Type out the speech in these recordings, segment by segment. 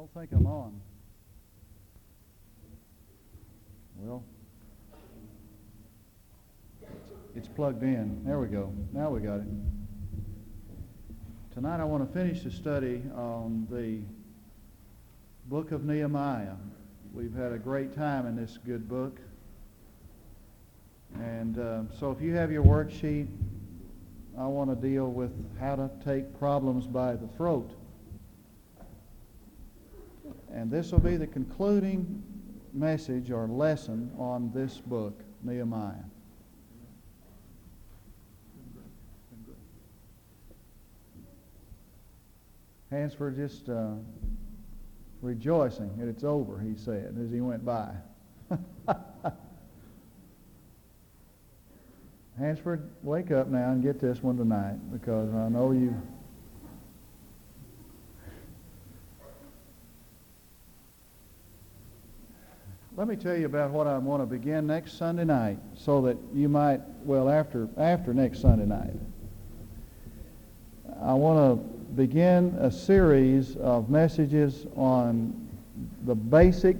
don't think I'm on. Well, it's plugged in. There we go. Now we got it. Tonight I want to finish the study on the book of Nehemiah. We've had a great time in this good book. And uh, so if you have your worksheet, I want to deal with how to take problems by the throat. And this will be the concluding message or lesson on this book, Nehemiah. Hansford just uh, rejoicing that it's over, he said, as he went by. Hansford, wake up now and get this one tonight because I know you. Let me tell you about what I want to begin next Sunday night so that you might, well, after, after next Sunday night. I want to begin a series of messages on the basic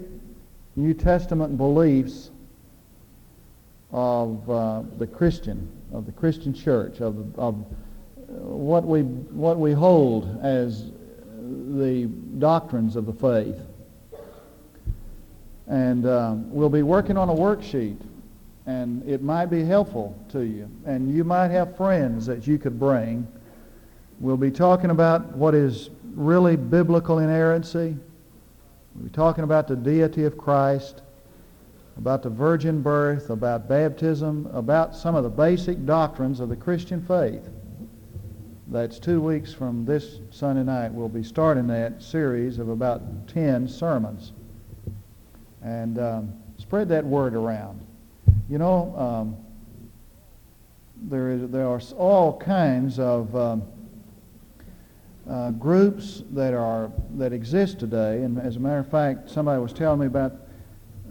New Testament beliefs of uh, the Christian, of the Christian church, of, of what, we, what we hold as the doctrines of the faith. And uh, we'll be working on a worksheet, and it might be helpful to you. And you might have friends that you could bring. We'll be talking about what is really biblical inerrancy. We'll be talking about the deity of Christ about the virgin birth, about baptism, about some of the basic doctrines of the Christian faith. That's two weeks from this Sunday night. We'll be starting that series of about 10 sermons. And um, spread that word around. You know, um, there, is, there are all kinds of um, uh, groups that, are, that exist today. And as a matter of fact, somebody was telling me about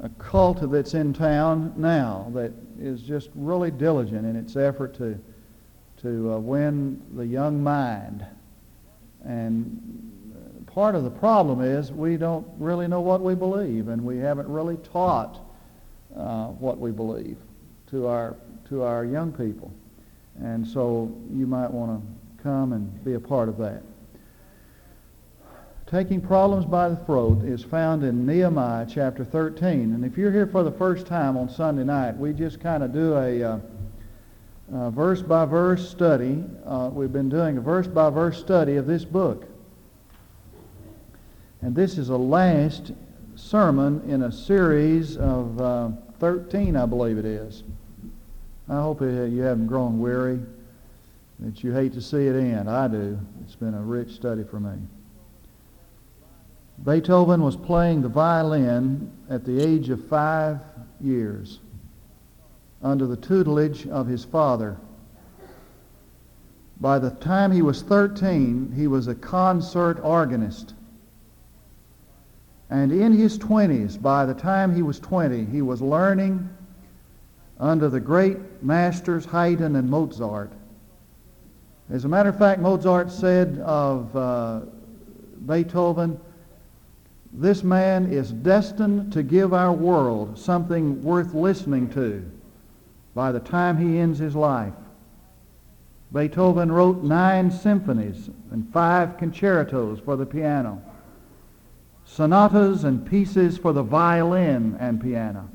a cult that's in town now that is just really diligent in its effort to, to uh, win the young mind. And part of the problem is we don't really know what we believe, and we haven't really taught uh, what we believe to our, to our young people. And so you might want to come and be a part of that. Taking problems by the throat is found in Nehemiah chapter 13. And if you're here for the first time on Sunday night, we just kind of do a uh, verse by verse study. Uh, we've been doing a verse by verse study of this book. And this is a last sermon in a series of uh, 13, I believe it is. I hope it, you haven't grown weary, that you hate to see it end. I do. It's been a rich study for me. Beethoven was playing the violin at the age of five years under the tutelage of his father. By the time he was 13, he was a concert organist. And in his 20s, by the time he was 20, he was learning under the great masters Haydn and Mozart. As a matter of fact, Mozart said of uh, Beethoven, this man is destined to give our world something worth listening to by the time he ends his life. Beethoven wrote nine symphonies and five concertos for the piano, sonatas and pieces for the violin and piano.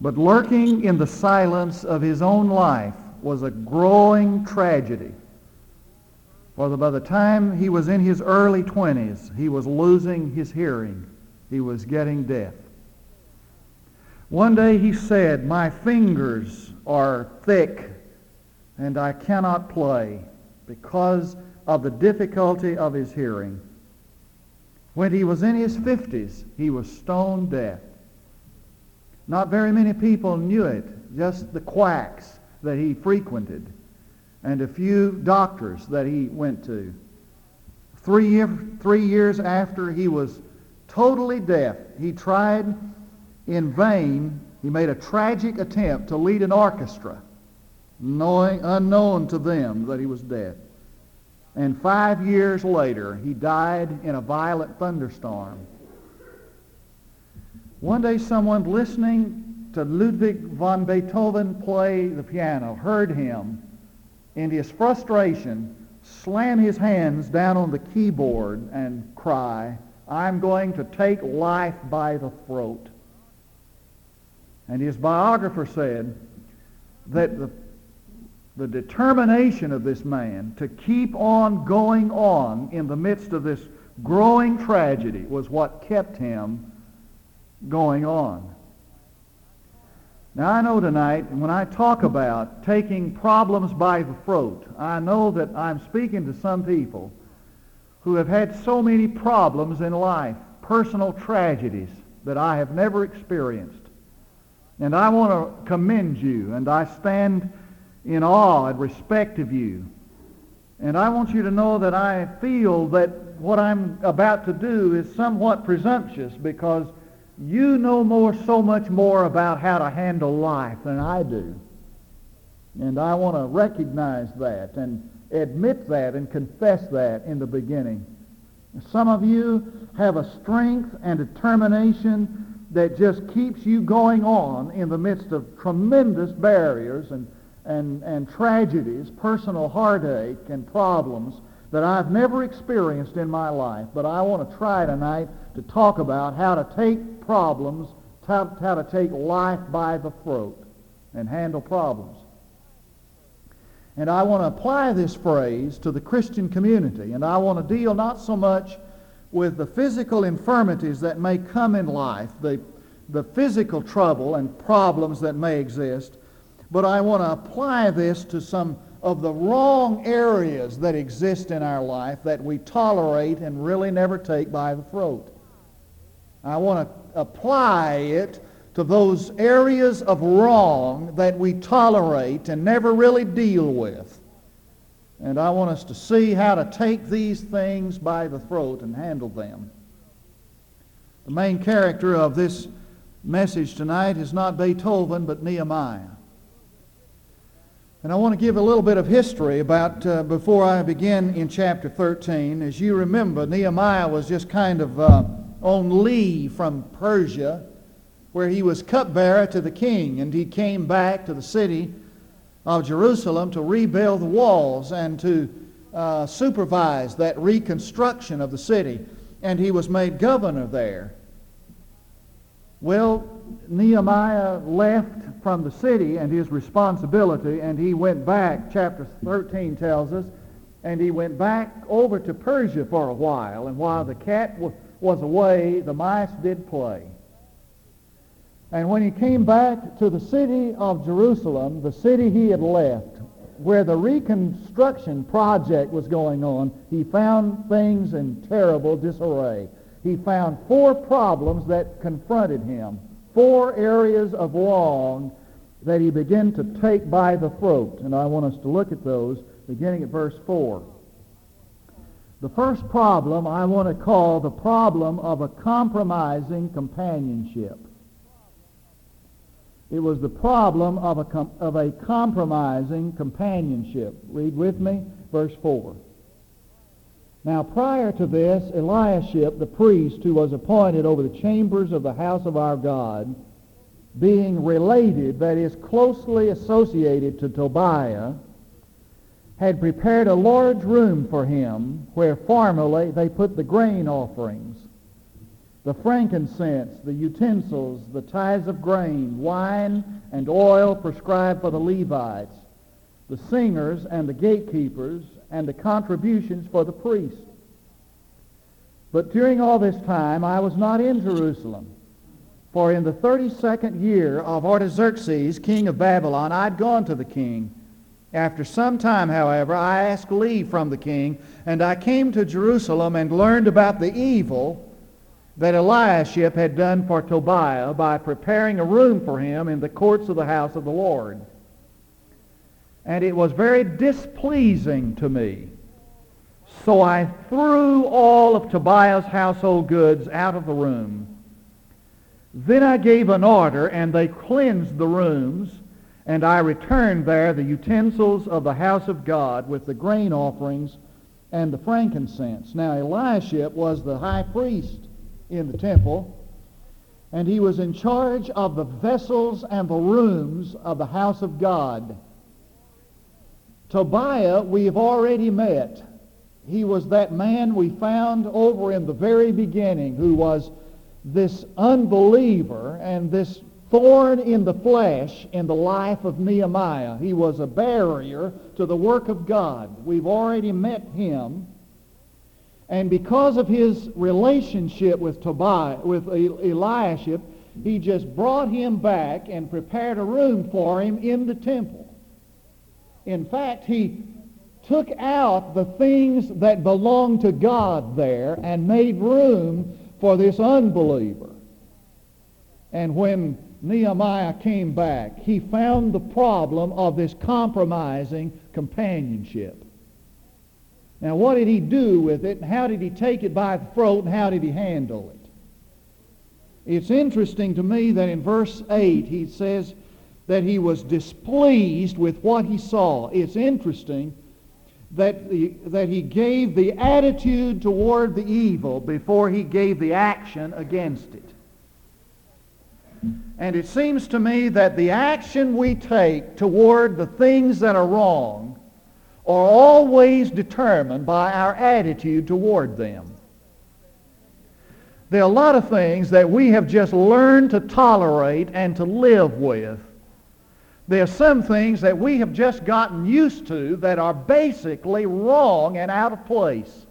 But lurking in the silence of his own life was a growing tragedy for by the time he was in his early 20s, he was losing his hearing. He was getting deaf. One day he said, My fingers are thick and I cannot play because of the difficulty of his hearing. When he was in his 50s, he was stone deaf. Not very many people knew it, just the quacks that he frequented and a few doctors that he went to. Three, year, three years after he was totally deaf, he tried in vain, he made a tragic attempt to lead an orchestra, knowing, unknown to them that he was deaf. And five years later, he died in a violent thunderstorm. One day someone listening to Ludwig von Beethoven play the piano heard him, in his frustration, slam his hands down on the keyboard and cry, I'm going to take life by the throat. And his biographer said that the, the determination of this man to keep on going on in the midst of this growing tragedy was what kept him going on. Now, I know tonight, when I talk about taking problems by the throat, I know that I'm speaking to some people who have had so many problems in life, personal tragedies that I have never experienced. And I want to commend you, and I stand in awe and respect of you. And I want you to know that I feel that what I'm about to do is somewhat presumptuous because you know more, so much more about how to handle life than I do. And I want to recognize that and admit that and confess that in the beginning. Some of you have a strength and determination that just keeps you going on in the midst of tremendous barriers and, and, and tragedies, personal heartache and problems that I've never experienced in my life. But I want to try tonight to talk about how to take problems, how, to take life by the throat and handle problems. And I want to apply this phrase to the Christian community. And I want to deal not so much with the physical infirmities that may come in life, the, the physical trouble and problems that may exist, but I want to apply this to some of the wrong areas that exist in our life that we tolerate and really never take by the throat. I want to apply it to those areas of wrong that we tolerate and never really deal with. And I want us to see how to take these things by the throat and handle them. The main character of this message tonight is not Beethoven, but Nehemiah. And I want to give a little bit of history about uh, before I begin in chapter 13. As you remember, Nehemiah was just kind of uh, on leave from Persia, where he was cupbearer to the king, and he came back to the city of Jerusalem to rebuild the walls and to uh, supervise that reconstruction of the city. And he was made governor there. Well, Nehemiah left from the city and his responsibility, and he went back, chapter 13 tells us, and he went back over to Persia for a while. And while the cat was away, the mice did play. And when he came back to the city of Jerusalem, the city he had left, where the reconstruction project was going on, he found things in terrible disarray. He found four problems that confronted him, four areas of wrong that he began to take by the throat. And I want us to look at those beginning at verse 4. The first problem I want to call the problem of a compromising companionship. It was the problem of a, com- of a compromising companionship. Read with me, verse 4. Now prior to this, Eliashib, the priest who was appointed over the chambers of the house of our God, being related, that is, closely associated to Tobiah, had prepared a large room for him where formerly they put the grain offerings the frankincense, the utensils, the tithes of grain, wine, and oil prescribed for the Levites, the singers and the gatekeepers, and the contributions for the priests. But during all this time I was not in Jerusalem, for in the 32nd year of Artaxerxes, king of Babylon, I'd gone to the king. After some time, however, I asked leave from the king, and I came to Jerusalem and learned about the evil that Eliashib had done for Tobiah by preparing a room for him in the courts of the house of the Lord. And it was very displeasing to me. So I threw all of Tobiah's household goods out of the room. Then I gave an order, and they cleansed the rooms, and I returned there the utensils of the house of God with the grain offerings and the frankincense. Now, Eliashib was the high priest in the temple, and he was in charge of the vessels and the rooms of the house of God. Tobiah, we've already met. He was that man we found over in the very beginning who was this unbeliever and this thorn in the flesh in the life of Nehemiah. He was a barrier to the work of God. We've already met him. And because of his relationship with Tobiah, with Eliashib, he just brought him back and prepared a room for him in the temple. In fact, he took out the things that belonged to God there and made room for this unbeliever. And when Nehemiah came back, he found the problem of this compromising companionship. Now, what did he do with it, how did he take it by the throat, and how did he handle it? It's interesting to me that in verse 8 he says, that he was displeased with what he saw. It's interesting that, the, that he gave the attitude toward the evil before he gave the action against it. And it seems to me that the action we take toward the things that are wrong are always determined by our attitude toward them. There are a lot of things that we have just learned to tolerate and to live with there are some things that we have just gotten used to that are basically wrong and out of place.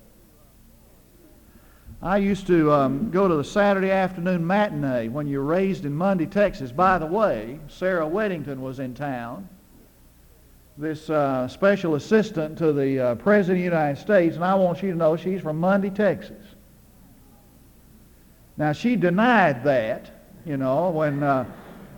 I used to um, go to the Saturday afternoon matinee when you were raised in Munday, Texas. By the way, Sarah Weddington was in town, this uh, special assistant to the uh, President of the United States, and I want you to know she's from Munday, Texas. Now, she denied that, you know, when... Uh,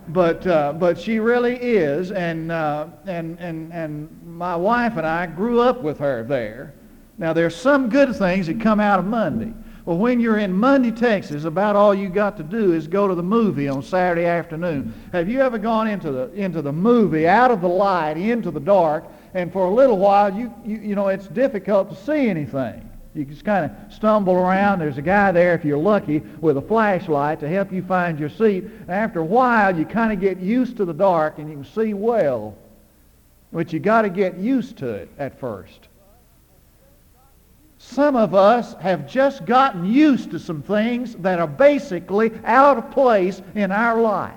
but uh, but she really is, and uh, and and and my wife and I grew up with her there. Now there's some good things that come out of Munday. Well, when you're in Munday, Texas, about all you got to do is go to the movie on Saturday afternoon. Have you ever gone into the into the movie out of the light into the dark, and for a little while you you, you know it's difficult to see anything. You just kind of stumble around. There's a guy there, if you're lucky, with a flashlight to help you find your seat. And After a while, you kind of get used to the dark and you can see well. But you got to get used to it at first. Some of us have just gotten used to some things that are basically out of place in our life.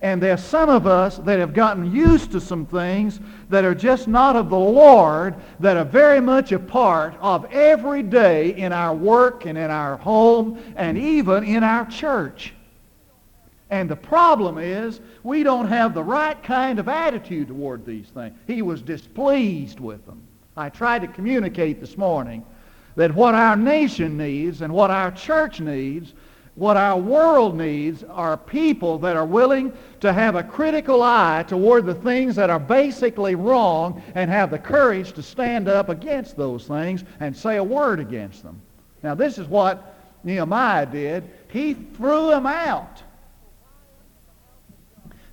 And there's some of us that have gotten used to some things that are just not of the Lord, that are very much a part of every day in our work and in our home and even in our church. And the problem is we don't have the right kind of attitude toward these things. He was displeased with them. I tried to communicate this morning that what our nation needs and what our church needs what our world needs are people that are willing to have a critical eye toward the things that are basically wrong and have the courage to stand up against those things and say a word against them. Now, this is what Nehemiah did. He threw them out.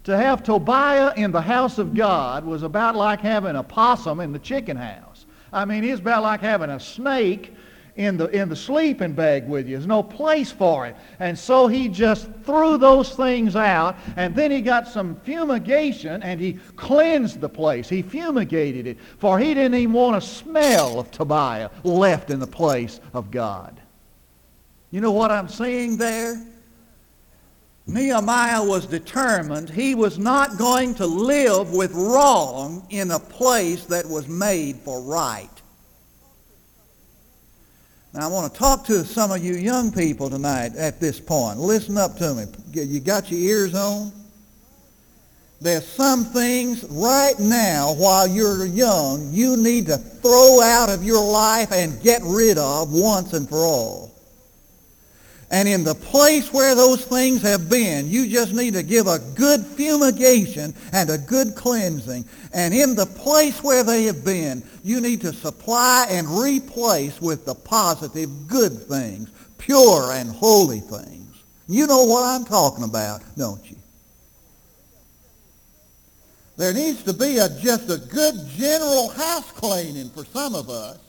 To have Tobiah in the house of God was about like having a possum in the chicken house. I mean, it's about like having a snake in the, in the sleeping bag with you. There's no place for it. And so he just threw those things out, and then he got some fumigation, and he cleansed the place. He fumigated it, for he didn't even want a smell of Tobiah left in the place of God. You know what I'm saying there? Nehemiah was determined he was not going to live with wrong in a place that was made for right. Now, I want to talk to some of you young people tonight at this point. Listen up to me. You got your ears on? There's some things right now while you're young you need to throw out of your life and get rid of once and for all. And in the place where those things have been, you just need to give a good fumigation and a good cleansing. And in the place where they have been, you need to supply and replace with the positive good things, pure and holy things. You know what I'm talking about, don't you? There needs to be a, just a good general house cleaning for some of us.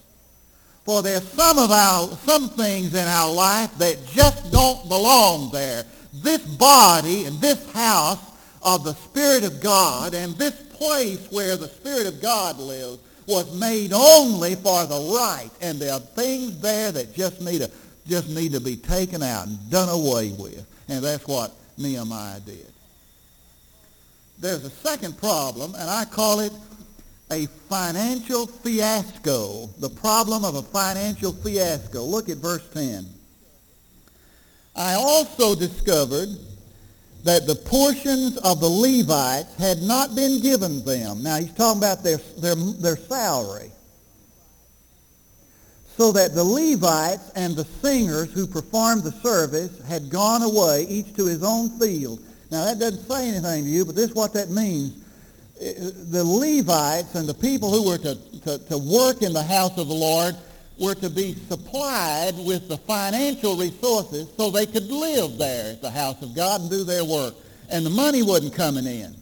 For there's some of our, some things in our life that just don't belong there. This body and this house of the Spirit of God and this place where the Spirit of God lives was made only for the right. And there are things there that just need to, just need to be taken out and done away with. And that's what Nehemiah did. There's a second problem, and I call it a financial fiasco. The problem of a financial fiasco. Look at verse 10. I also discovered that the portions of the Levites had not been given them. Now he's talking about their, their, their salary. So that the Levites and the singers who performed the service had gone away, each to his own field. Now that doesn't say anything to you, but this is what that means. The Levites and the people who were to, to, to work in the house of the Lord were to be supplied with the financial resources so they could live there at the house of God and do their work. And the money wasn't coming in.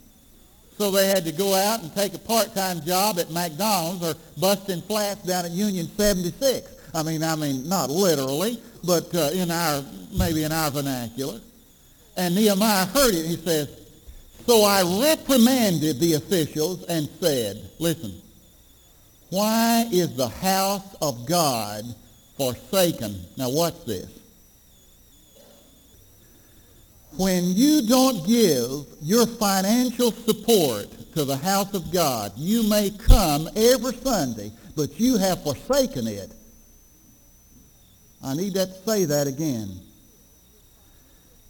So they had to go out and take a part-time job at McDonald's or busting flats down at Union 76. I mean, I mean, not literally, but uh, in our, maybe in our vernacular. And Nehemiah heard it. He says, so I reprimanded the officials and said, listen, why is the house of God forsaken? Now watch this. When you don't give your financial support to the house of God, you may come every Sunday, but you have forsaken it. I need that to say that again.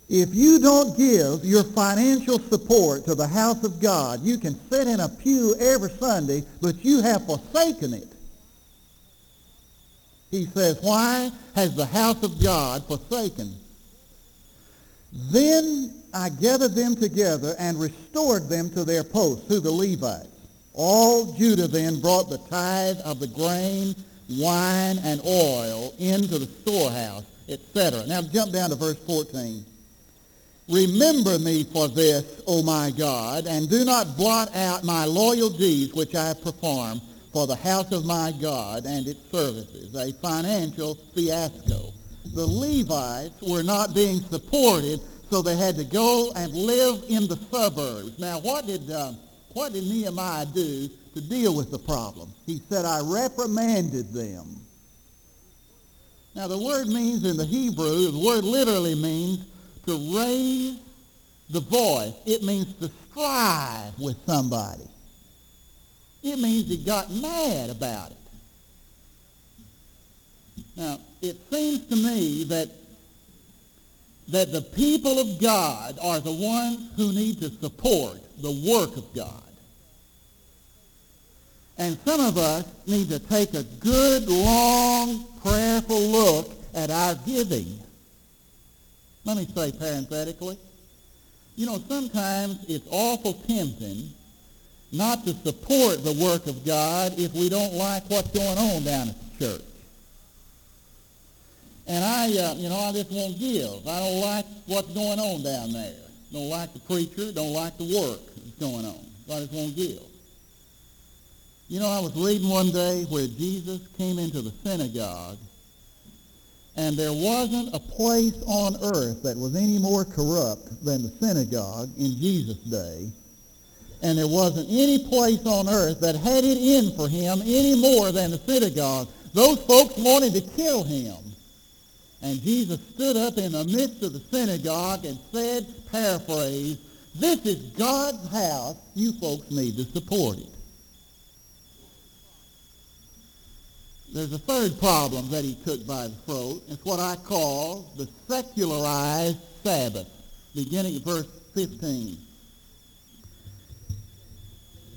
If you don't give your financial support to the house of God, you can sit in a pew every Sunday, but you have forsaken it. He says, why has the house of God forsaken? Then I gathered them together and restored them to their posts, to the Levites. All Judah then brought the tithe of the grain, wine, and oil into the storehouse, etc. Now jump down to verse 14. Remember me for this, O my God, and do not blot out my loyal deeds which I have performed for the house of my God and its services, a financial fiasco. The Levites were not being supported, so they had to go and live in the suburbs. Now, what did, uh, what did Nehemiah do to deal with the problem? He said, I reprimanded them. Now, the word means in the Hebrew, the word literally means to raise the voice. It means to strive with somebody. It means he got mad about it. Now, it seems to me that that the people of God are the ones who need to support the work of God. And some of us need to take a good, long, prayerful look at our giving. Let me say parenthetically, you know, sometimes it's awful tempting not to support the work of God if we don't like what's going on down at the church. And I, uh, you know, I just won't give. I don't like what's going on down there. Don't like the preacher. Don't like the work that's going on. So I just won't give. You know, I was reading one day where Jesus came into the synagogue and there wasn't a place on earth that was any more corrupt than the synagogue in Jesus' day. And there wasn't any place on earth that had it in for him any more than the synagogue. Those folks wanted to kill him. And Jesus stood up in the midst of the synagogue and said, paraphrase, this is God's house. You folks need to support it. There's a third problem that he took by the throat. It's what I call the secularized Sabbath, beginning at verse 15.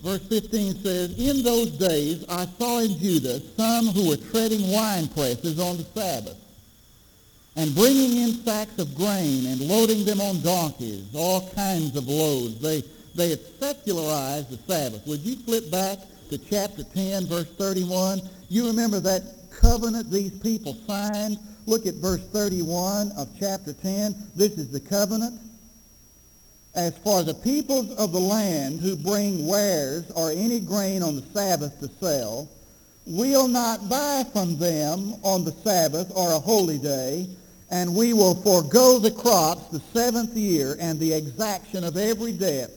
Verse 15 says, In those days I saw in Judah some who were treading wine presses on the Sabbath, and bringing in sacks of grain and loading them on donkeys, all kinds of loads. They, they had secularized the Sabbath. Would you flip back to chapter 10, verse 31? You remember that covenant these people signed? Look at verse 31 of chapter 10. This is the covenant. As for the peoples of the land who bring wares or any grain on the Sabbath to sell, we will not buy from them on the Sabbath or a holy day, and we will forego the crops the seventh year and the exaction of every debt.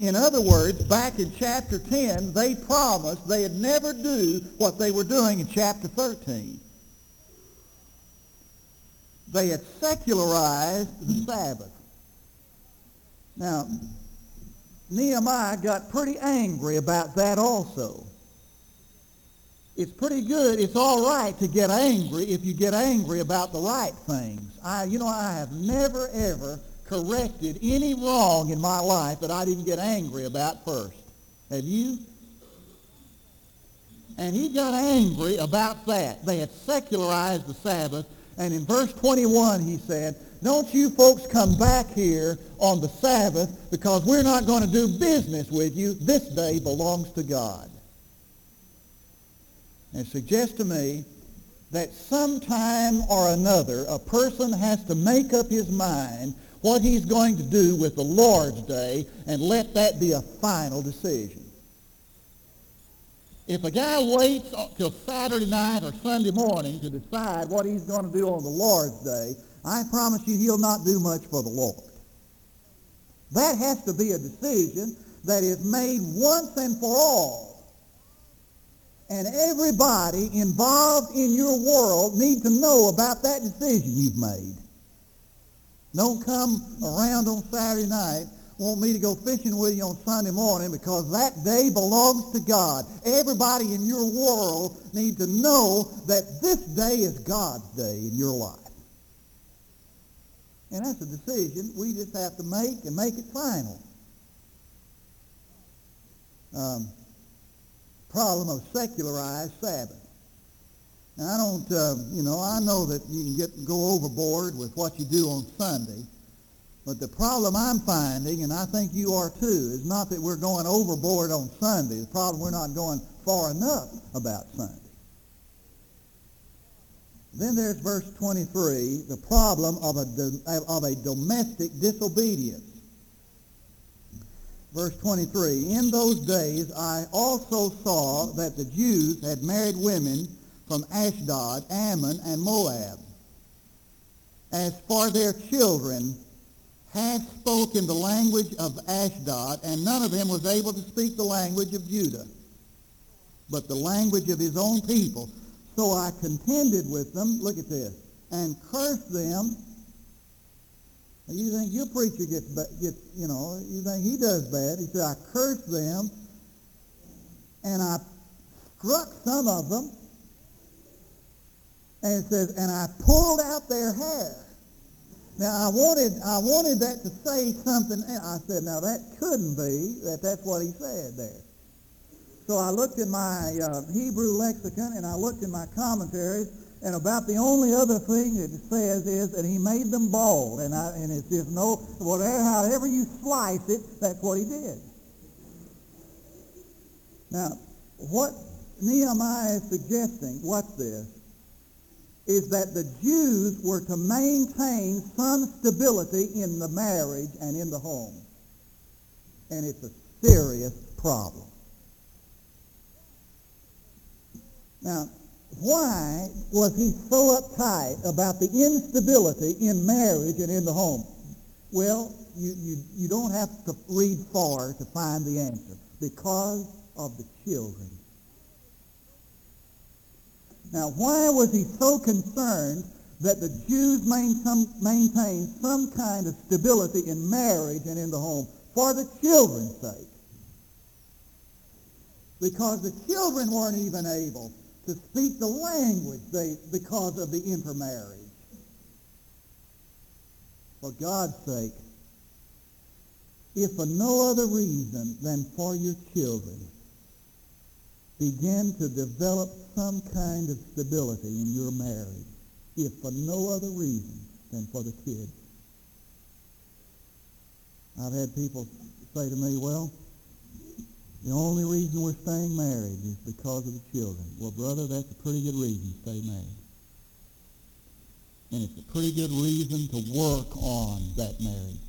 In other words, back in chapter 10, they promised they'd never do what they were doing in chapter 13. They had secularized the Sabbath. Now, Nehemiah got pretty angry about that also. It's pretty good. It's all right to get angry if you get angry about the right things. I, you know, I have never, ever corrected any wrong in my life that I didn't get angry about first. Have you? And he got angry about that. They had secularized the Sabbath. And in verse 21, he said, don't you folks come back here on the Sabbath because we're not going to do business with you. This day belongs to God. And suggest to me that sometime or another a person has to make up his mind what he's going to do with the Lord's Day and let that be a final decision. If a guy waits till Saturday night or Sunday morning to decide what he's going to do on the Lord's Day, I promise you he'll not do much for the Lord. That has to be a decision that is made once and for all. And everybody involved in your world need to know about that decision you've made. Don't come around on Saturday night want me to go fishing with you on Sunday morning because that day belongs to God. Everybody in your world need to know that this day is God's day in your life. And that's a decision we just have to make and make it final. Um, problem of secularized Sabbath. Now, I don't, uh, you know, I know that you can get go overboard with what you do on Sunday, but the problem I'm finding, and I think you are too, is not that we're going overboard on Sunday. The problem we're not going far enough about Sunday. Then there's verse 23, the problem of a, of a domestic disobedience. Verse 23, in those days I also saw that the Jews had married women from Ashdod, Ammon, and Moab. As for their children, half spoke in the language of Ashdod, and none of them was able to speak the language of Judah, but the language of his own people. So I contended with them, look at this, and cursed them. You think your preacher gets, gets, you know, you think he does bad. He said, I cursed them, and I struck some of them, and says, and I pulled out their hair. Now I wanted, I wanted that to say something. And I said, now that couldn't be that. That's what he said there. So I looked in my uh, Hebrew lexicon and I looked in my commentaries, and about the only other thing that it says is that he made them bald. And, I, and it's just no, whatever, however you slice it, that's what he did. Now, what Nehemiah is suggesting, what's this, is that the Jews were to maintain some stability in the marriage and in the home. And it's a serious problem. Now, why was he so uptight about the instability in marriage and in the home? Well, you, you, you don't have to read far to find the answer. Because of the children. Now, why was he so concerned that the Jews maintain some kind of stability in marriage and in the home? For the children's sake. Because the children weren't even able to speak the language they, because of the intermarriage. For God's sake, if for no other reason than for your children, begin to develop some kind of stability in your marriage, if for no other reason than for the kids. I've had people say to me, well, the only reason we're staying married is because of the children. Well, brother, that's a pretty good reason to stay married. And it's a pretty good reason to work on that marriage.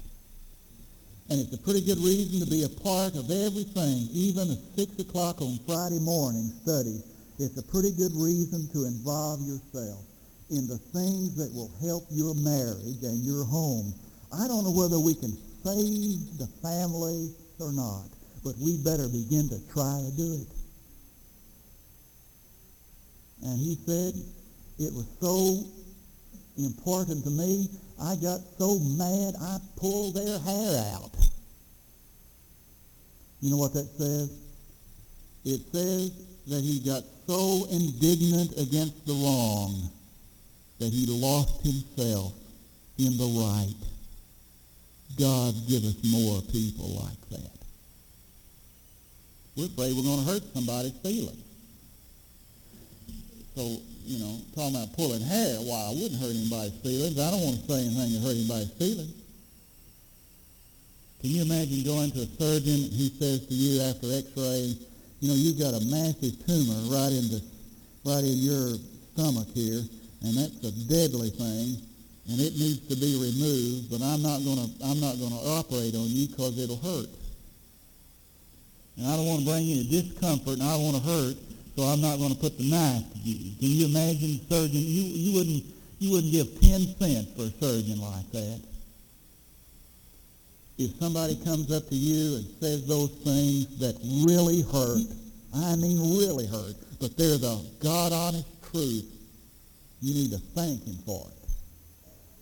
And it's a pretty good reason to be a part of everything, even a 6 o'clock on Friday morning study. It's a pretty good reason to involve yourself in the things that will help your marriage and your home. I don't know whether we can save the family or not, but we better begin to try to do it. And he said it was so important to me, I got so mad I pulled their hair out. You know what that says? It says that he got so indignant against the wrong that he lost himself in the right. God give us more people like that. We're afraid we're going to hurt somebody's feelings. So, you know, talking about pulling hair, why I wouldn't hurt anybody's feelings. I don't want to say anything to hurt anybody's feelings. Can you imagine going to a surgeon and he says to you after x-ray, you know, you've got a massive tumor right in the, right in your stomach here, and that's a deadly thing, and it needs to be removed, but I'm not going to, I'm not going to operate on you because it'll hurt. And I don't want to bring you discomfort, and I don't want to hurt, so I'm not going to put the knife to you. Can you imagine, surgeon? You, you wouldn't, you wouldn't give 10 cents for a surgeon like that. If somebody comes up to you and says those things that really hurt, I mean really hurt, but they're the God-honest truth, you need to thank him for it.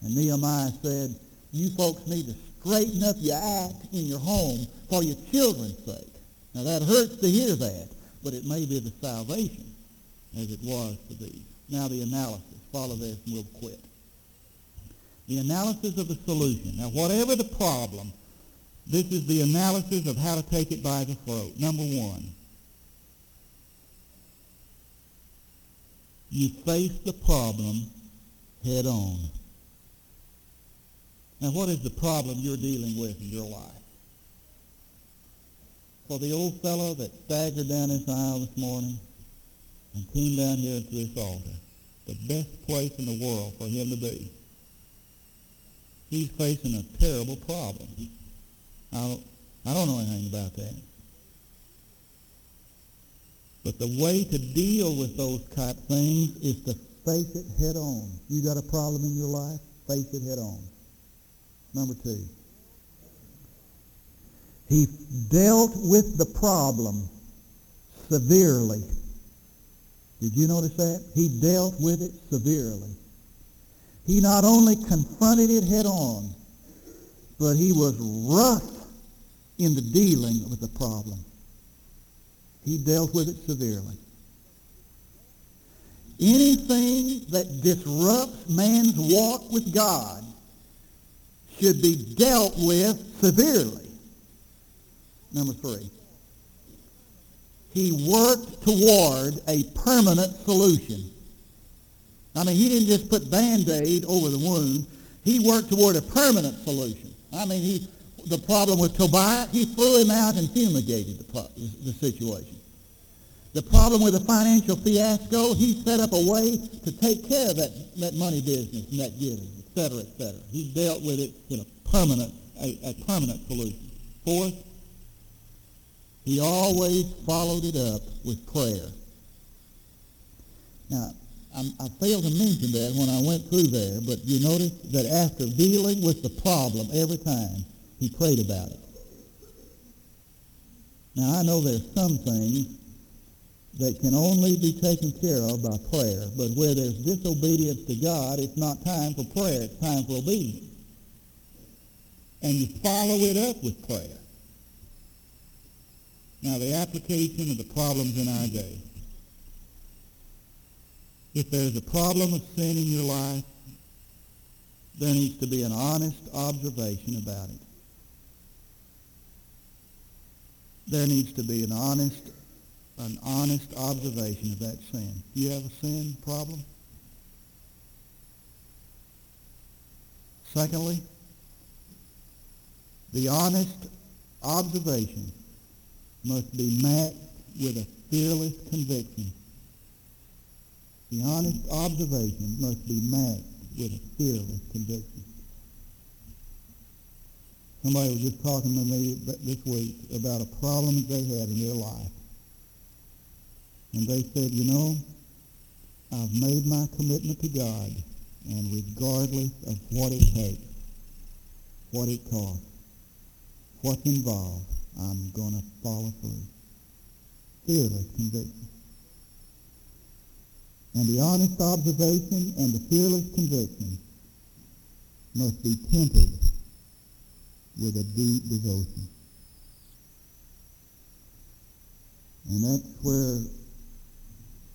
And Nehemiah said, you folks need to straighten up your act in your home for your children's sake. Now that hurts to hear that, but it may be the salvation as it was for these. Now the analysis. Follow this and we'll quit. The analysis of the solution. Now whatever the problem, this is the analysis of how to take it by the throat. Number one, you face the problem head on. Now, what is the problem you're dealing with in your life? For the old fellow that staggered down this aisle this morning and came down here to this altar, the best place in the world for him to be, he's facing a terrible problem. I don't, I don't know anything about that. But the way to deal with those type things is to face it head on. You got a problem in your life? Face it head on. Number two. He dealt with the problem severely. Did you notice that? He dealt with it severely. He not only confronted it head on, but he was rough in the dealing with the problem. He dealt with it severely. Anything that disrupts man's walk with God should be dealt with severely. Number three, he worked toward a permanent solution. I mean, he didn't just put Band-Aid over the wound. He worked toward a permanent solution. I mean, he, the problem with Tobiah, he threw him out and fumigated the, the situation. The problem with the financial fiasco, he set up a way to take care of that, that money business and that giving, et cetera, et cetera. He dealt with it in a permanent, a, a permanent solution. Fourth, he always followed it up with prayer. Now, I'm, i failed to mention that when I went through there, but you notice that after dealing with the problem every time, he prayed about it. Now, I know there's some things that can only be taken care of by prayer. But where there's disobedience to God, it's not time for prayer. It's time for obedience. And you follow it up with prayer. Now, the application of the problems in our day. If there's a problem of sin in your life, there needs to be an honest observation about it. There needs to be an honest an honest observation of that sin. Do you have a sin problem? Secondly, the honest observation must be matched with a fearless conviction. The honest observation must be matched with a fearless conviction. Somebody was just talking to me this week about a problem they had in their life. And they said, you know, I've made my commitment to God, and regardless of what it takes, what it costs, what's involved, I'm going to follow through. Fearless conviction. And the honest observation and the fearless conviction must be tempered with a deep devotion. And that's where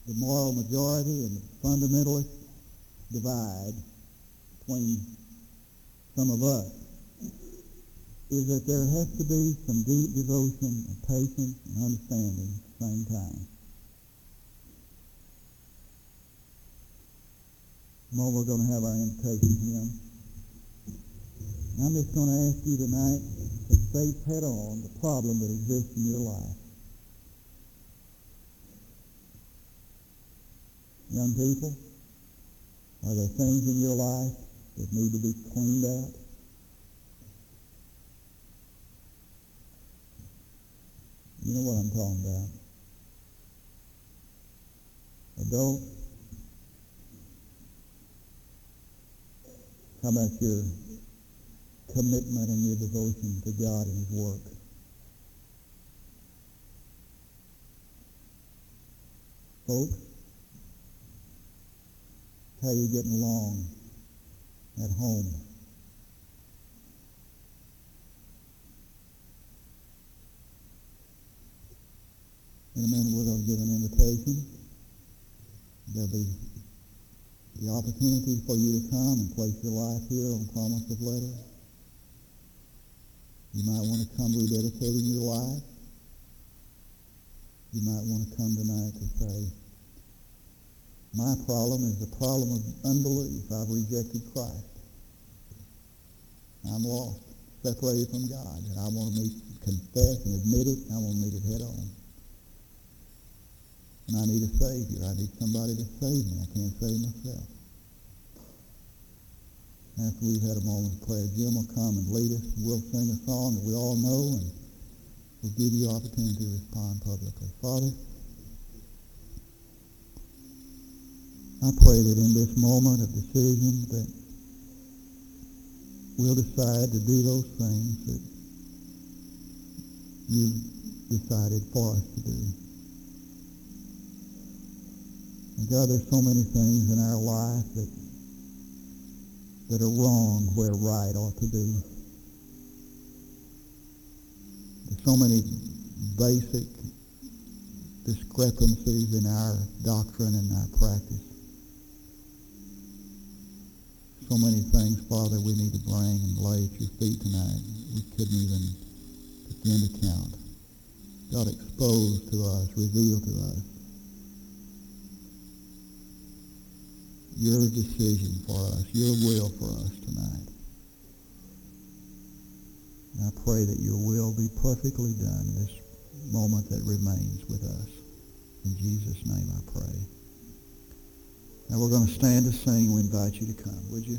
the moral majority and the fundamentalists divide between some of us is that there has to be some deep devotion and patience and understanding at the same time. Well, we're going to have our invitation hymn. I'm just going to ask you tonight to face head on the problem that exists in your life. Young people, are there things in your life that need to be cleaned out? You know what I'm talking about. Adults, how about your commitment and your devotion to God and his work. Folks, how you getting along at home? In a minute, we're going to give an invitation. There'll be the opportunity for you to come and place your life here on promise of letter. You might want to come rededicating your life. You might want to come tonight to say, my problem is the problem of unbelief. I've rejected Christ. I'm lost, separated from God, and I want to meet, confess and admit it. I want to meet it head on. And I need a Savior. I need somebody to save me. I can't save myself. After we've had a moment of prayer, Jim will come and lead us. We'll sing a song that we all know, and we'll give you opportunity to respond publicly. Father, I pray that in this moment of decision that we'll decide to do those things that you've decided for us to do. And God, there's so many things in our life that that are wrong where right ought to be. There's so many basic discrepancies in our doctrine and our practice. So many things, Father, we need to bring and lay at your feet tonight. We couldn't even begin to count. God, expose to us, reveal to us your decision for us, your will for us tonight. And I pray that your will be perfectly done this moment that remains with us. In Jesus' name I pray. Now we're going to stand to sing. We invite you to come, would you?